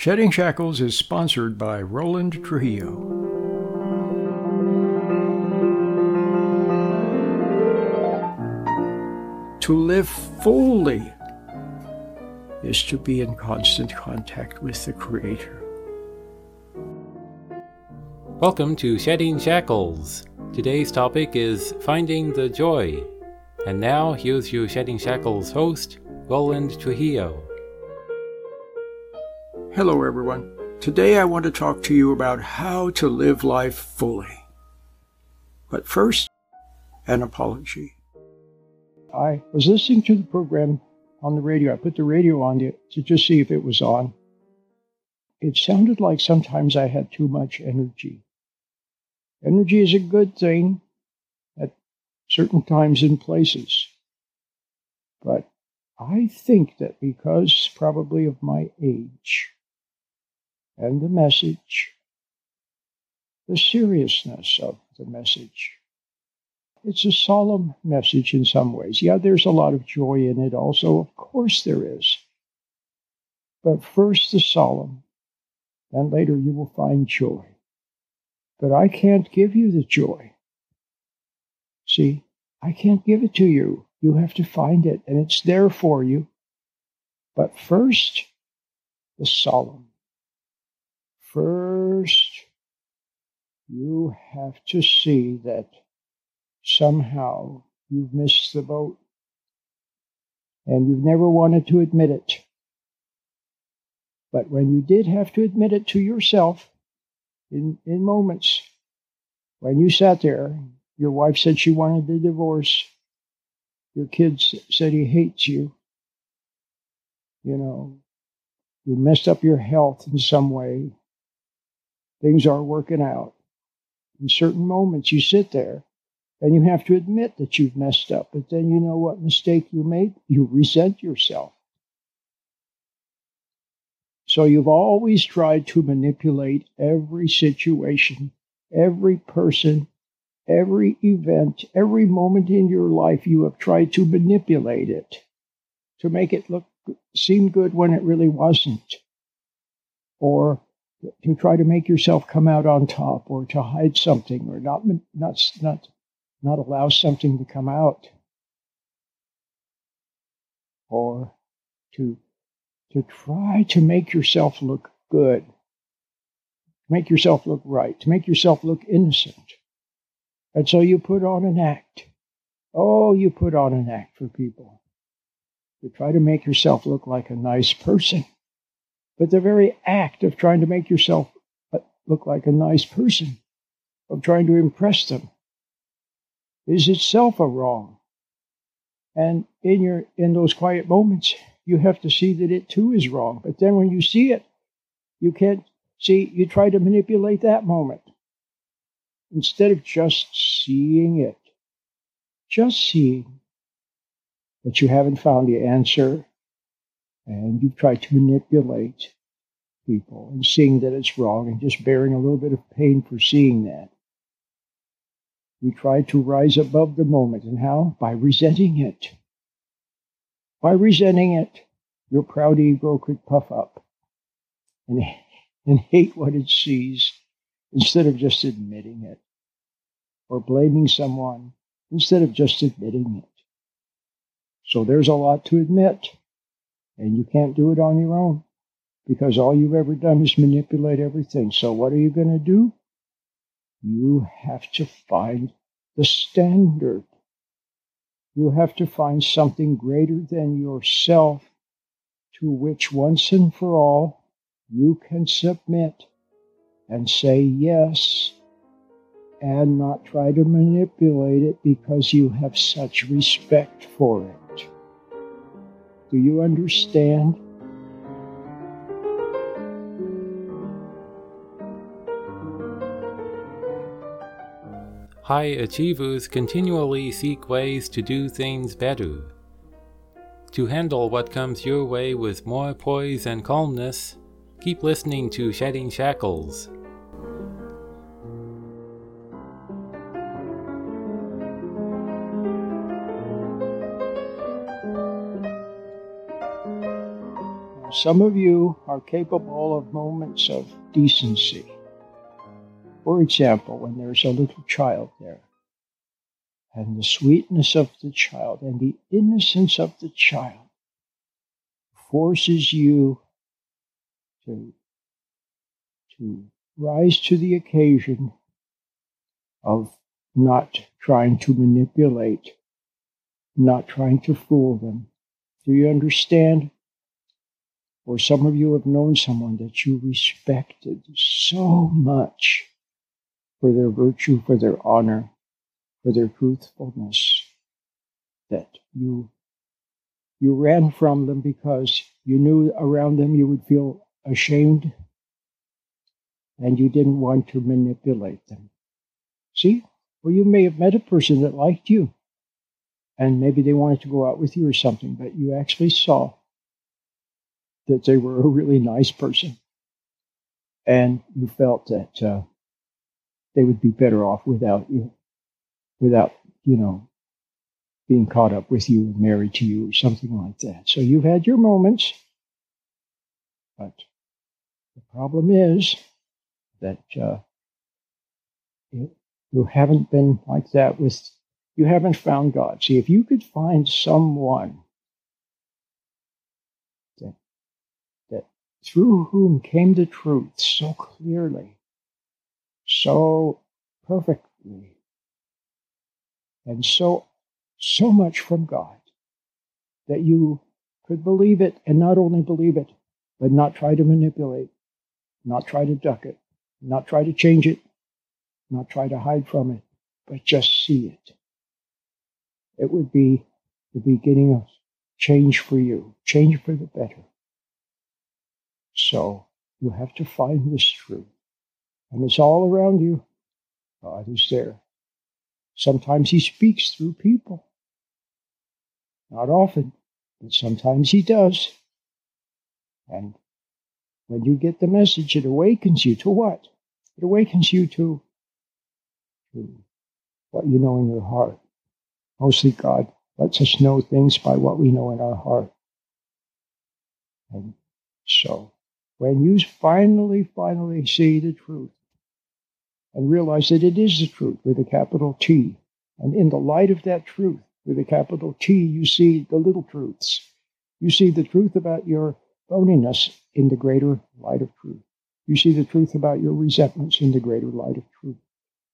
Shedding Shackles is sponsored by Roland Trujillo. To live fully is to be in constant contact with the Creator. Welcome to Shedding Shackles. Today's topic is finding the joy. And now, here's your Shedding Shackles host, Roland Trujillo. Hello, everyone. Today I want to talk to you about how to live life fully. But first, an apology. I was listening to the program on the radio. I put the radio on to, to just see if it was on. It sounded like sometimes I had too much energy. Energy is a good thing at certain times and places. But I think that because probably of my age, and the message, the seriousness of the message. It's a solemn message in some ways. Yeah, there's a lot of joy in it also. Of course there is. But first the solemn, then later you will find joy. But I can't give you the joy. See, I can't give it to you. You have to find it, and it's there for you. But first, the solemn. First, you have to see that somehow you've missed the boat. And you've never wanted to admit it. But when you did have to admit it to yourself in, in moments, when you sat there, your wife said she wanted the divorce, your kids said he hates you, you know, you messed up your health in some way, things are working out. In certain moments, you sit there and you have to admit that you've messed up. But then you know what mistake you made? You resent yourself. So you've always tried to manipulate every situation, every person, every event, every moment in your life. You have tried to manipulate it to make it look seem good when it really wasn't, or to try to make yourself come out on top or to hide something or not not not not allow something to come out. Or to to try to make yourself look good. Make yourself look right. To make yourself look innocent. And so you put on an act. Oh you put on an act for people. To try to make yourself look like a nice person but the very act of trying to make yourself look like a nice person, of trying to impress them, is itself a wrong. And in your in those quiet moments, you have to see that it too is wrong. But then when you see it, you can't see, you try to manipulate that moment. Instead of just seeing it, just seeing that you haven't found the answer and you've tried to manipulate people and seeing that it's wrong and just bearing a little bit of pain for seeing that. You try to rise above the moment. And how? By resenting it. By resenting it, your proud ego could puff up and, and hate what it sees instead of just admitting it or blaming someone instead of just admitting it. So there's a lot to admit. And you can't do it on your own because all you've ever done is manipulate everything. So what are you going to do? You have to find the standard. You have to find something greater than yourself to which once and for all you can submit and say yes and not try to manipulate it because you have such respect for it. Do you understand? High achievers continually seek ways to do things better. To handle what comes your way with more poise and calmness, keep listening to Shedding Shackles. Some of you are capable of moments of decency. For example, when there's a little child there, and the sweetness of the child and the innocence of the child forces you to, to rise to the occasion of not trying to manipulate, not trying to fool them. Do you understand? Or some of you have known someone that you respected so much for their virtue, for their honor, for their truthfulness, that you you ran from them because you knew around them you would feel ashamed and you didn't want to manipulate them. See? Well, you may have met a person that liked you and maybe they wanted to go out with you or something, but you actually saw that they were a really nice person. And you felt that uh, they would be better off without you, without, you know, being caught up with you and married to you or something like that. So you've had your moments, but the problem is that uh, you haven't been like that with, you haven't found God. See, if you could find someone through whom came the truth so clearly, so perfectly, and so so much from God that you could believe it and not only believe it, but not try to manipulate, not try to duck it, not try to change it, not try to hide from it, but just see it. It would be the beginning of change for you, change for the better. So you have to find this truth. And it's all around you. God is there. Sometimes He speaks through people. Not often, but sometimes He does. And when you get the message, it awakens you to what? It awakens you to, to what you know in your heart. Mostly God lets us know things by what we know in our heart. And so when you finally, finally see the truth and realize that it is the truth with a capital T, and in the light of that truth with a capital T, you see the little truths. You see the truth about your phoniness in the greater light of truth. You see the truth about your resentments in the greater light of truth.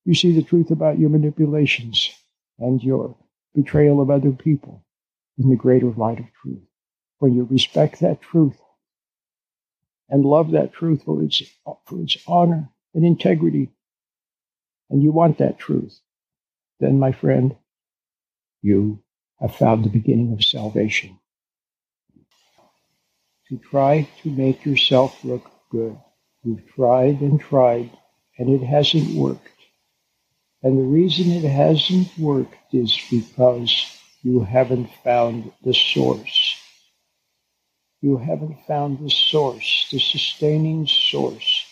You see the truth about your manipulations and your betrayal of other people in the greater light of truth. When you respect that truth and love that truth for its, for its honor and integrity, and you want that truth, then, my friend, you have found the beginning of salvation. To try to make yourself look good. You've tried and tried, and it hasn't worked. And the reason it hasn't worked is because you haven't found the source you haven't found the source, the sustaining source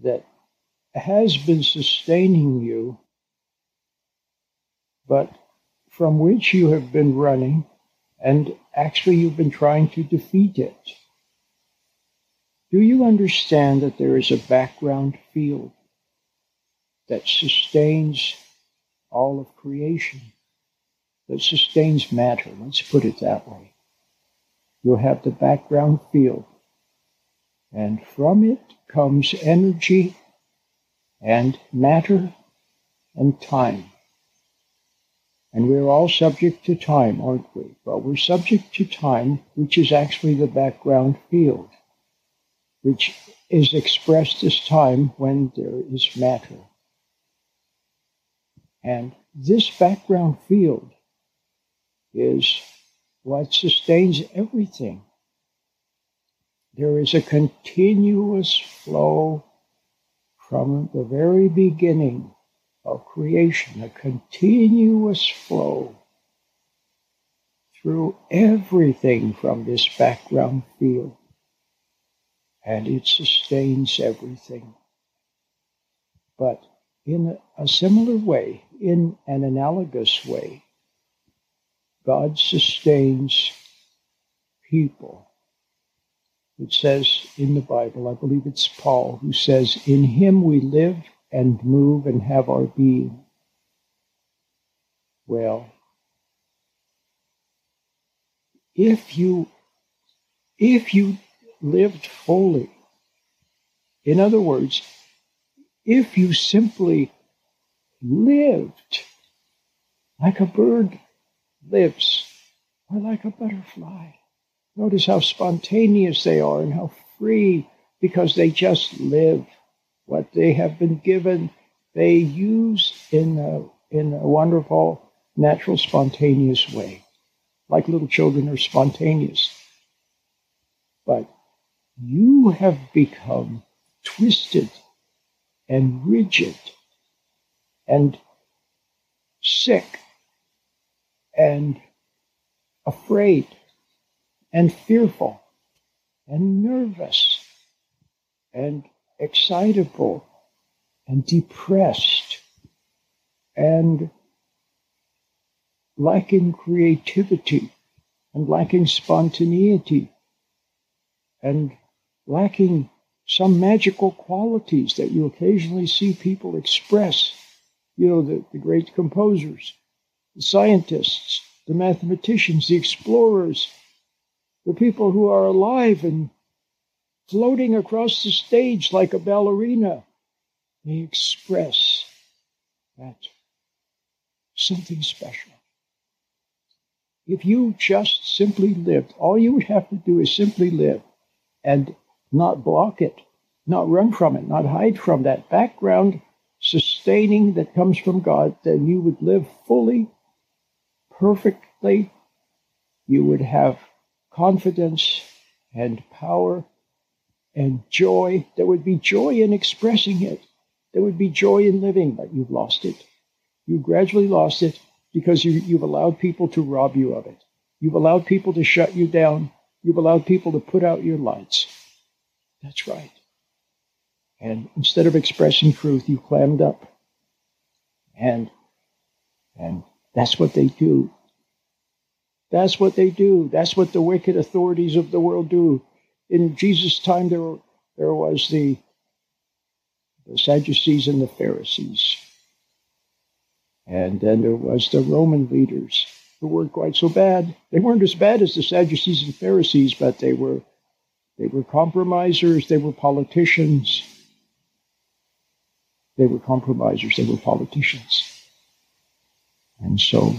that has been sustaining you, but from which you have been running, and actually you've been trying to defeat it. Do you understand that there is a background field that sustains all of creation, that sustains matter? Let's put it that way you have the background field. And from it comes energy and matter and time. And we're all subject to time, aren't we? But we're subject to time, which is actually the background field, which is expressed as time when there is matter. And this background field is what sustains everything. There is a continuous flow from the very beginning of creation, a continuous flow through everything from this background field. And it sustains everything. But in a similar way, in an analogous way, God sustains people It says in the Bible, I believe it's Paul, who says, In him we live and move and have our being. Well, if you if you lived fully, in other words, if you simply lived like a bird lives are like a butterfly, notice how spontaneous they are and how free because they just live what they have been given. They use in a, in a wonderful, natural, spontaneous way, like little children are spontaneous. But you have become twisted and rigid and sick and afraid and fearful and nervous and excitable and depressed and lacking creativity and lacking spontaneity and lacking some magical qualities that you occasionally see people express. You know, the, the great composers, the scientists, the mathematicians, the explorers, the people who are alive and floating across the stage like a ballerina. They express that something special. If you just simply lived, all you would have to do is simply live and not block it, not run from it, not hide from that background sustaining that comes from God, then you would live fully, perfectly. You would have confidence and power and joy. There would be joy in expressing it. There would be joy in living, but you've lost it. You gradually lost it because you, you've allowed people to rob you of it. You've allowed people to shut you down. You've allowed people to put out your lights. That's right. And instead of expressing truth, you clammed up. And and that's what they do. That's what they do. That's what the wicked authorities of the world do. In Jesus' time, there, there was the, the Sadducees and the Pharisees. And then there was the Roman leaders who weren't quite so bad. They weren't as bad as the Sadducees and Pharisees, but they were they were compromisers, they were politicians. They were compromisers, they were politicians. And so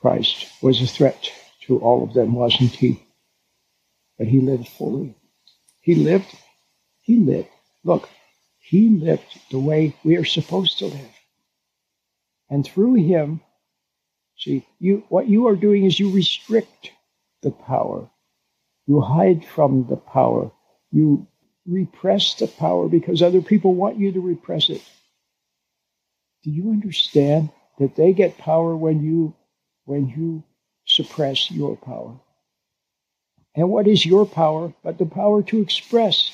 Christ was a threat to all of them, wasn't he? But he lived fully. He lived, he lived. Look, he lived the way we are supposed to live. And through him, see, you what you are doing is you restrict the power you hide from the power. You repress the power because other people want you to repress it. Do you understand that they get power when you when you suppress your power? And what is your power but the power to express,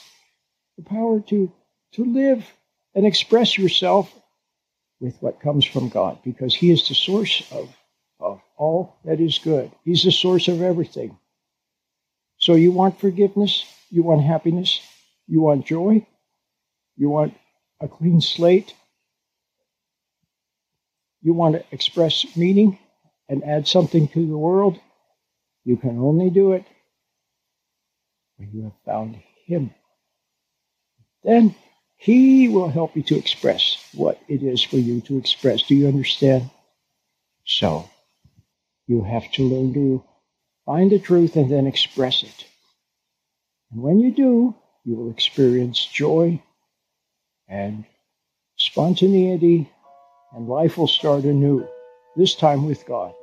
the power to to live and express yourself with what comes from God, because He is the source of, of all that is good. He's the source of everything. So you want forgiveness, you want happiness, you want joy, you want a clean slate, you want to express meaning and add something to the world. You can only do it when you have found Him. Then He will help you to express what it is for you to express. Do you understand? So, you have to learn to Find the truth and then express it. And when you do, you will experience joy and spontaneity, and life will start anew, this time with God.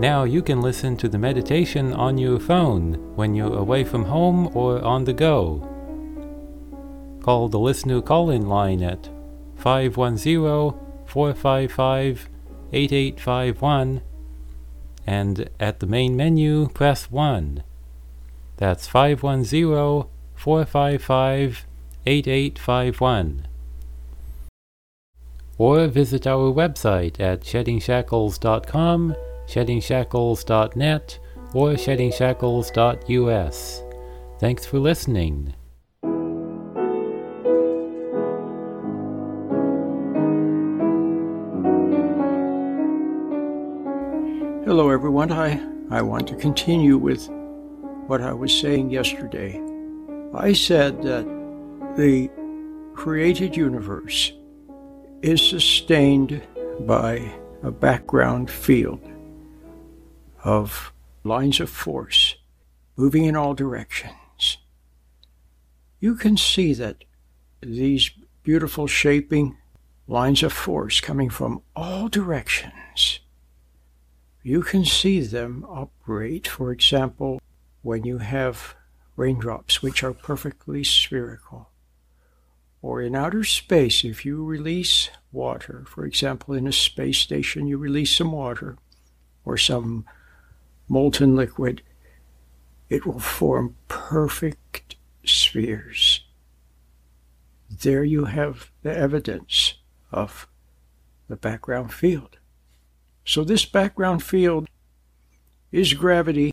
Now you can listen to the meditation on your phone when you're away from home or on the go. Call the listener call in line at 510-455-8851 and at the main menu press 1. That's 510-455-8851. or visit our website at sheddingshackles.com, sheddingshackles.net, or sheddingshackles.us. Thanks for listening. Hello, everyone. I, I want to continue with what I was saying yesterday. I said that the created universe is sustained by a background field of lines of force moving in all directions. You can see that these beautiful shaping lines of force coming from all directions. You can see them operate, for example, when you have raindrops which are perfectly spherical or in outer space, if you release water, for example, in a space station, you release some water or some molten liquid, it will form perfect spheres. There you have the evidence of the background field. So, this background field is gravity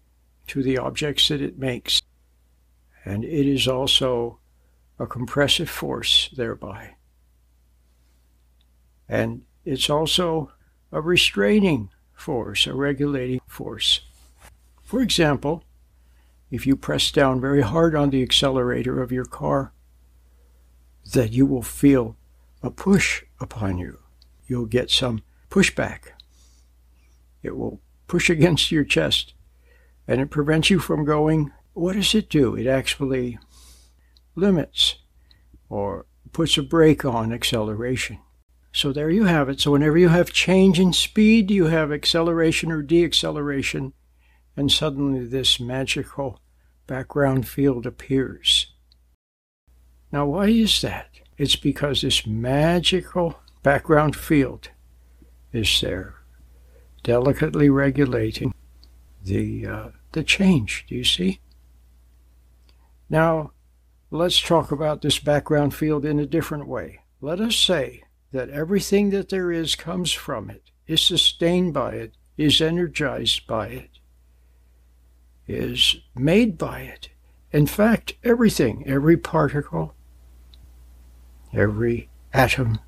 to the objects that it makes, and it is also a compressive force thereby. And it's also a restraining force, a regulating force. For example, if you press down very hard on the accelerator of your car, that you will feel a push upon you. You'll get some pushback. It will push against your chest and it prevents you from going. What does it do? It actually limits or puts a brake on acceleration. So there you have it. So whenever you have change in speed, you have acceleration or deacceleration, and suddenly this magical background field appears. Now, why is that? It's because this magical background field is there, delicately regulating the uh, the change. Do you see? Now, let's talk about this background field in a different way. Let us say that everything that there is comes from it, is sustained by it, is energized by it, is made by it. In fact, everything, every particle, every atom,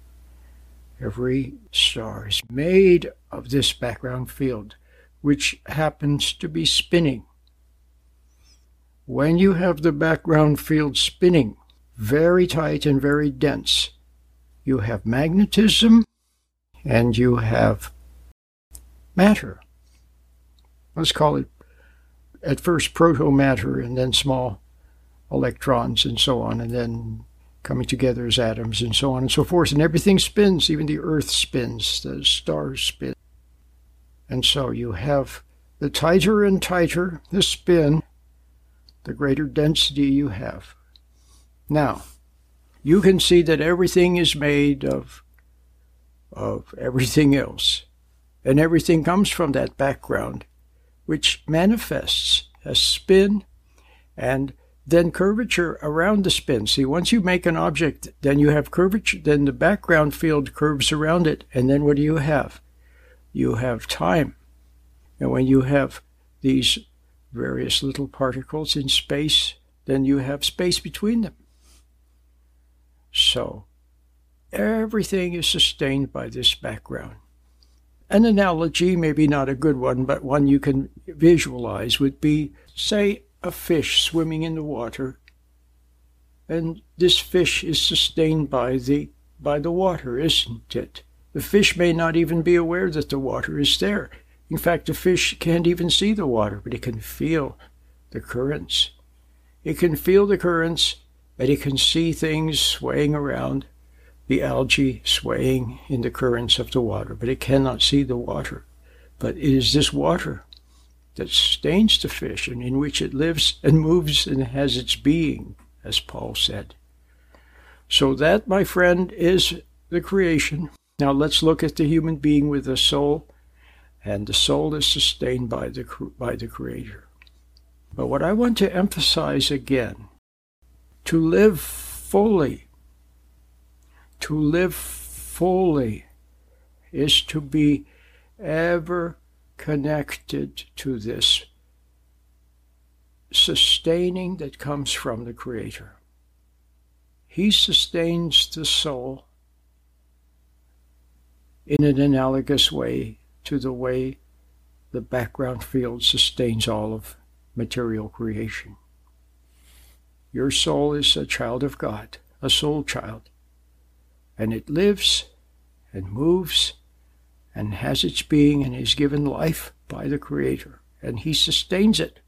every star is made of this background field, which happens to be spinning when you have the background field spinning very tight and very dense, you have magnetism and you have matter. Let's call it at first proto matter and then small electrons and so on, and then coming together as atoms and so on and so forth. And everything spins, even the earth spins, the stars spin. And so you have the tighter and tighter the spin, the greater density you have. Now, you can see that everything is made of, of everything else, and everything comes from that background, which manifests as spin and then curvature around the spin. See, once you make an object, then you have curvature, then the background field curves around it, and then what do you have? You have time. And when you have these various little particles in space, then you have space between them. So, everything is sustained by this background. An analogy, maybe not a good one, but one you can visualize, would be say, a fish swimming in the water, and this fish is sustained by the, by the water, isn't it? The fish may not even be aware that the water is there. In fact, the fish can't even see the water, but it can feel the currents. It can feel the currents and it can see things swaying around, the algae swaying in the currents of the water, but it cannot see the water. But it is this water that sustains the fish and in which it lives and moves and has its being, as Paul said. So that, my friend, is the creation. Now let's look at the human being with a soul and the soul is sustained by the, by the Creator. But what I want to emphasize again to live fully, to live fully is to be ever connected to this sustaining that comes from the Creator. He sustains the soul in an analogous way to the way the background field sustains all of material creation. Your soul is a child of God, a soul child, and it lives and moves and has its being and is given life by the Creator, and He sustains it.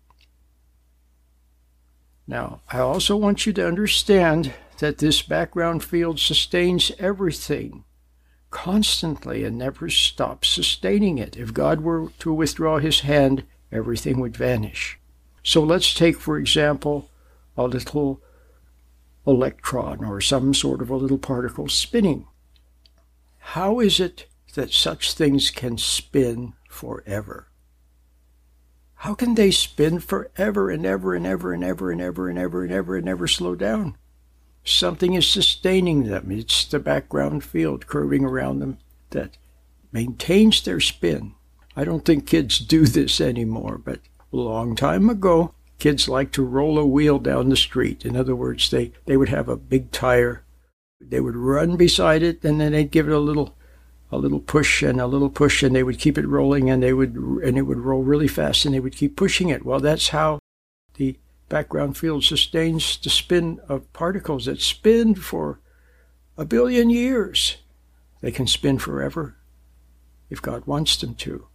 Now, I also want you to understand that this background field sustains everything constantly and never stops sustaining it. If God were to withdraw his hand, everything would vanish. So let's take, for example, a little electron or some sort of a little particle spinning. How is it that such things can spin forever? How can they spin forever and ever and ever and ever and ever and ever and ever and never slow down? Something is sustaining them. It's the background field curving around them that maintains their spin. I don't think kids do this anymore, but a long time ago, kids liked to roll a wheel down the street. In other words, they, they would have a big tire. They would run beside it and then they'd give it a little a little push and a little push and they would keep it rolling and they would and it would roll really fast and they would keep pushing it. Well, that's how background field sustains the spin of particles that spin for a billion years. They can spin forever if God wants them to.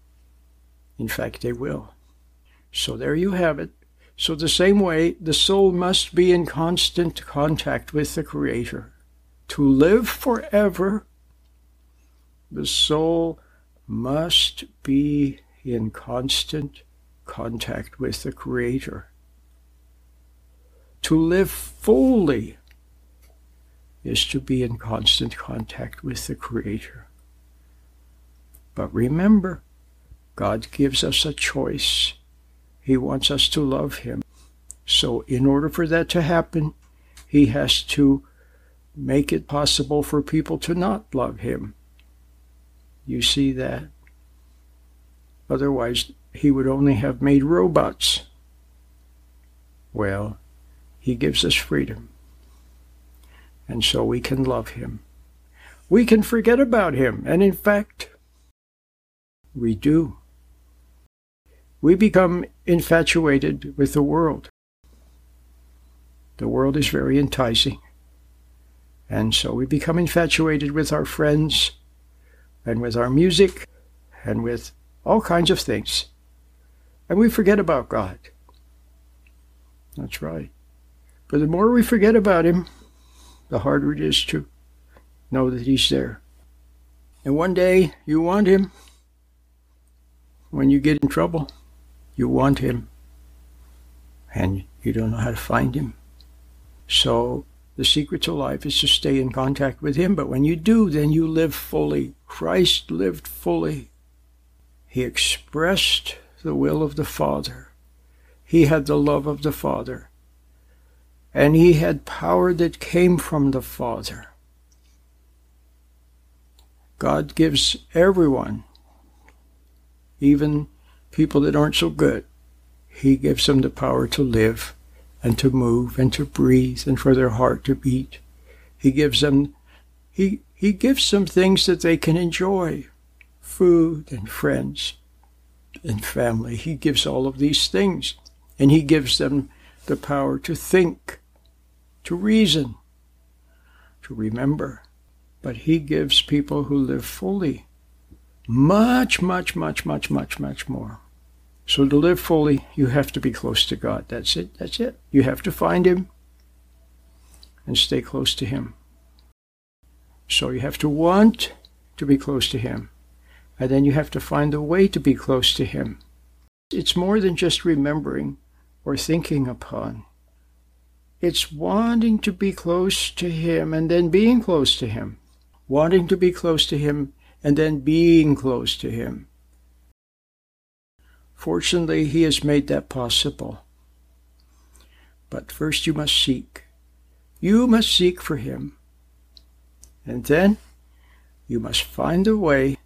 In fact, they will. So there you have it. So, the same way, the soul must be in constant contact with the Creator. To live forever, the soul must be in constant contact with the Creator. To live fully is to be in constant contact with the Creator. But remember, God gives us a choice. He wants us to love Him. So, in order for that to happen, He has to make it possible for people to not love Him. You see that? Otherwise, He would only have made robots. Well, he gives us freedom. And so we can love Him. We can forget about Him, and in fact, we do. We become infatuated with the world. The world is very enticing. And so we become infatuated with our friends and with our music and with all kinds of things. And we forget about God. That's right. But the more we forget about him, the harder it is to know that he's there. And one day you want him. When you get in trouble, you want him. And you don't know how to find him. So the secret to life is to stay in contact with him. But when you do, then you live fully. Christ lived fully. He expressed the will of the Father. He had the love of the Father and he had power that came from the Father. God gives everyone, even people that aren't so good, he gives them the power to live and to move and to breathe and for their heart to beat. He gives them he he gives them things that they can enjoy. Food and friends and family. He gives all of these things. And he gives them the power to think to reason, to remember. But he gives people who live fully much, much, much, much, much, much more. So to live fully, you have to be close to God. That's it. That's it. You have to find Him and stay close to Him. So you have to want to be close to Him. And then you have to find the way to be close to Him. It's more than just remembering or thinking upon. It's wanting to be close to Him and then being close to Him. Wanting to be close to Him and then being close to Him. Fortunately, He has made that possible. But first you must seek. You must seek for Him. And then You must find a way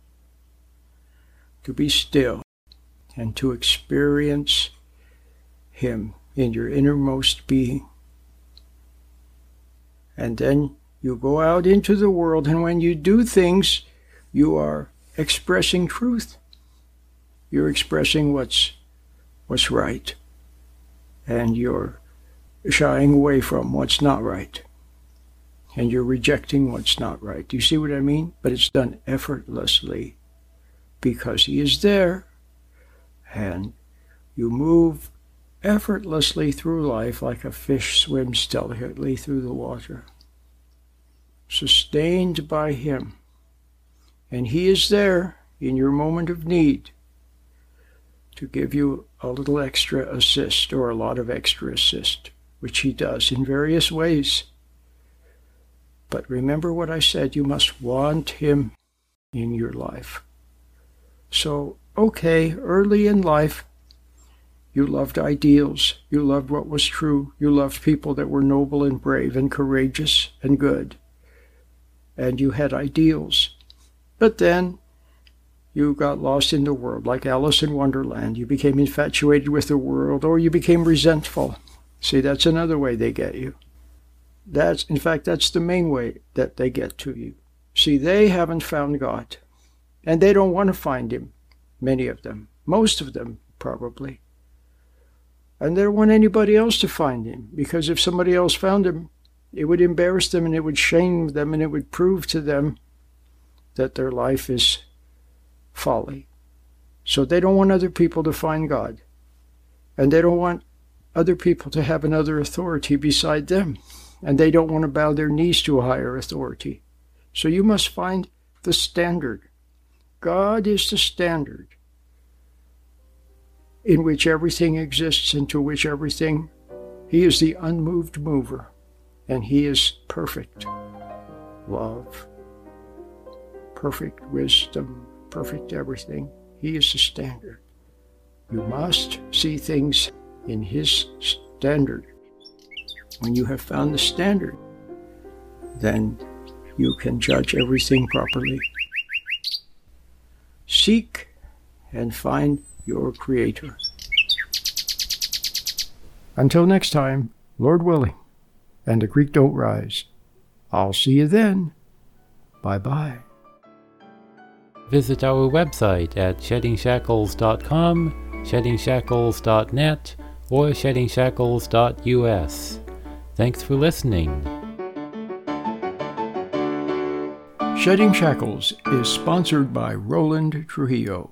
to be still and to experience Him in your innermost being. And then you go out into the world, and when you do things, you are expressing truth. You're expressing what's, what's right. And you're shying away from what's not right. And you're rejecting what's not right. Do you see what I mean? But it's done effortlessly because He is there. And you move effortlessly through life like a fish swims delicately through the water, sustained by Him. And He is there in your moment of need to give you a little extra assist or a lot of extra assist, which He does in various ways. But remember what I said you must want Him in your life. So, okay, early in life, you loved ideals. You loved what was true. You loved people that were noble and brave and courageous and good. And you had ideals. But then you got lost in the world, like Alice in Wonderland. You became infatuated with the world, or you became resentful. See, that's another way they get you. That's, in fact, that's the main way that they get to you. See, they haven't found God, and they don't want to find Him, many of them, most of them, probably. And they don't want anybody else to find Him, because if somebody else found Him, it would embarrass them and it would shame them and it would prove to them that their life is folly. So they don't want other people to find God. And they don't want other people to have another authority beside them. And they don't want to bow their knees to a higher authority. So you must find the standard. God is the standard in which everything exists, and to which everything, He is the unmoved mover, and He is perfect love, perfect wisdom, perfect everything. He is the standard. You must see things in His standard. When you have found the standard, then you can judge everything properly. Seek and find your Creator. Until next time, Lord willing, and the creek don't rise. I'll see you then. Bye bye. Visit our website at sheddingshackles.com, sheddingshackles.net, or sheddingshackles.us. Thanks for listening. Shedding Shackles is sponsored by Roland Trujillo.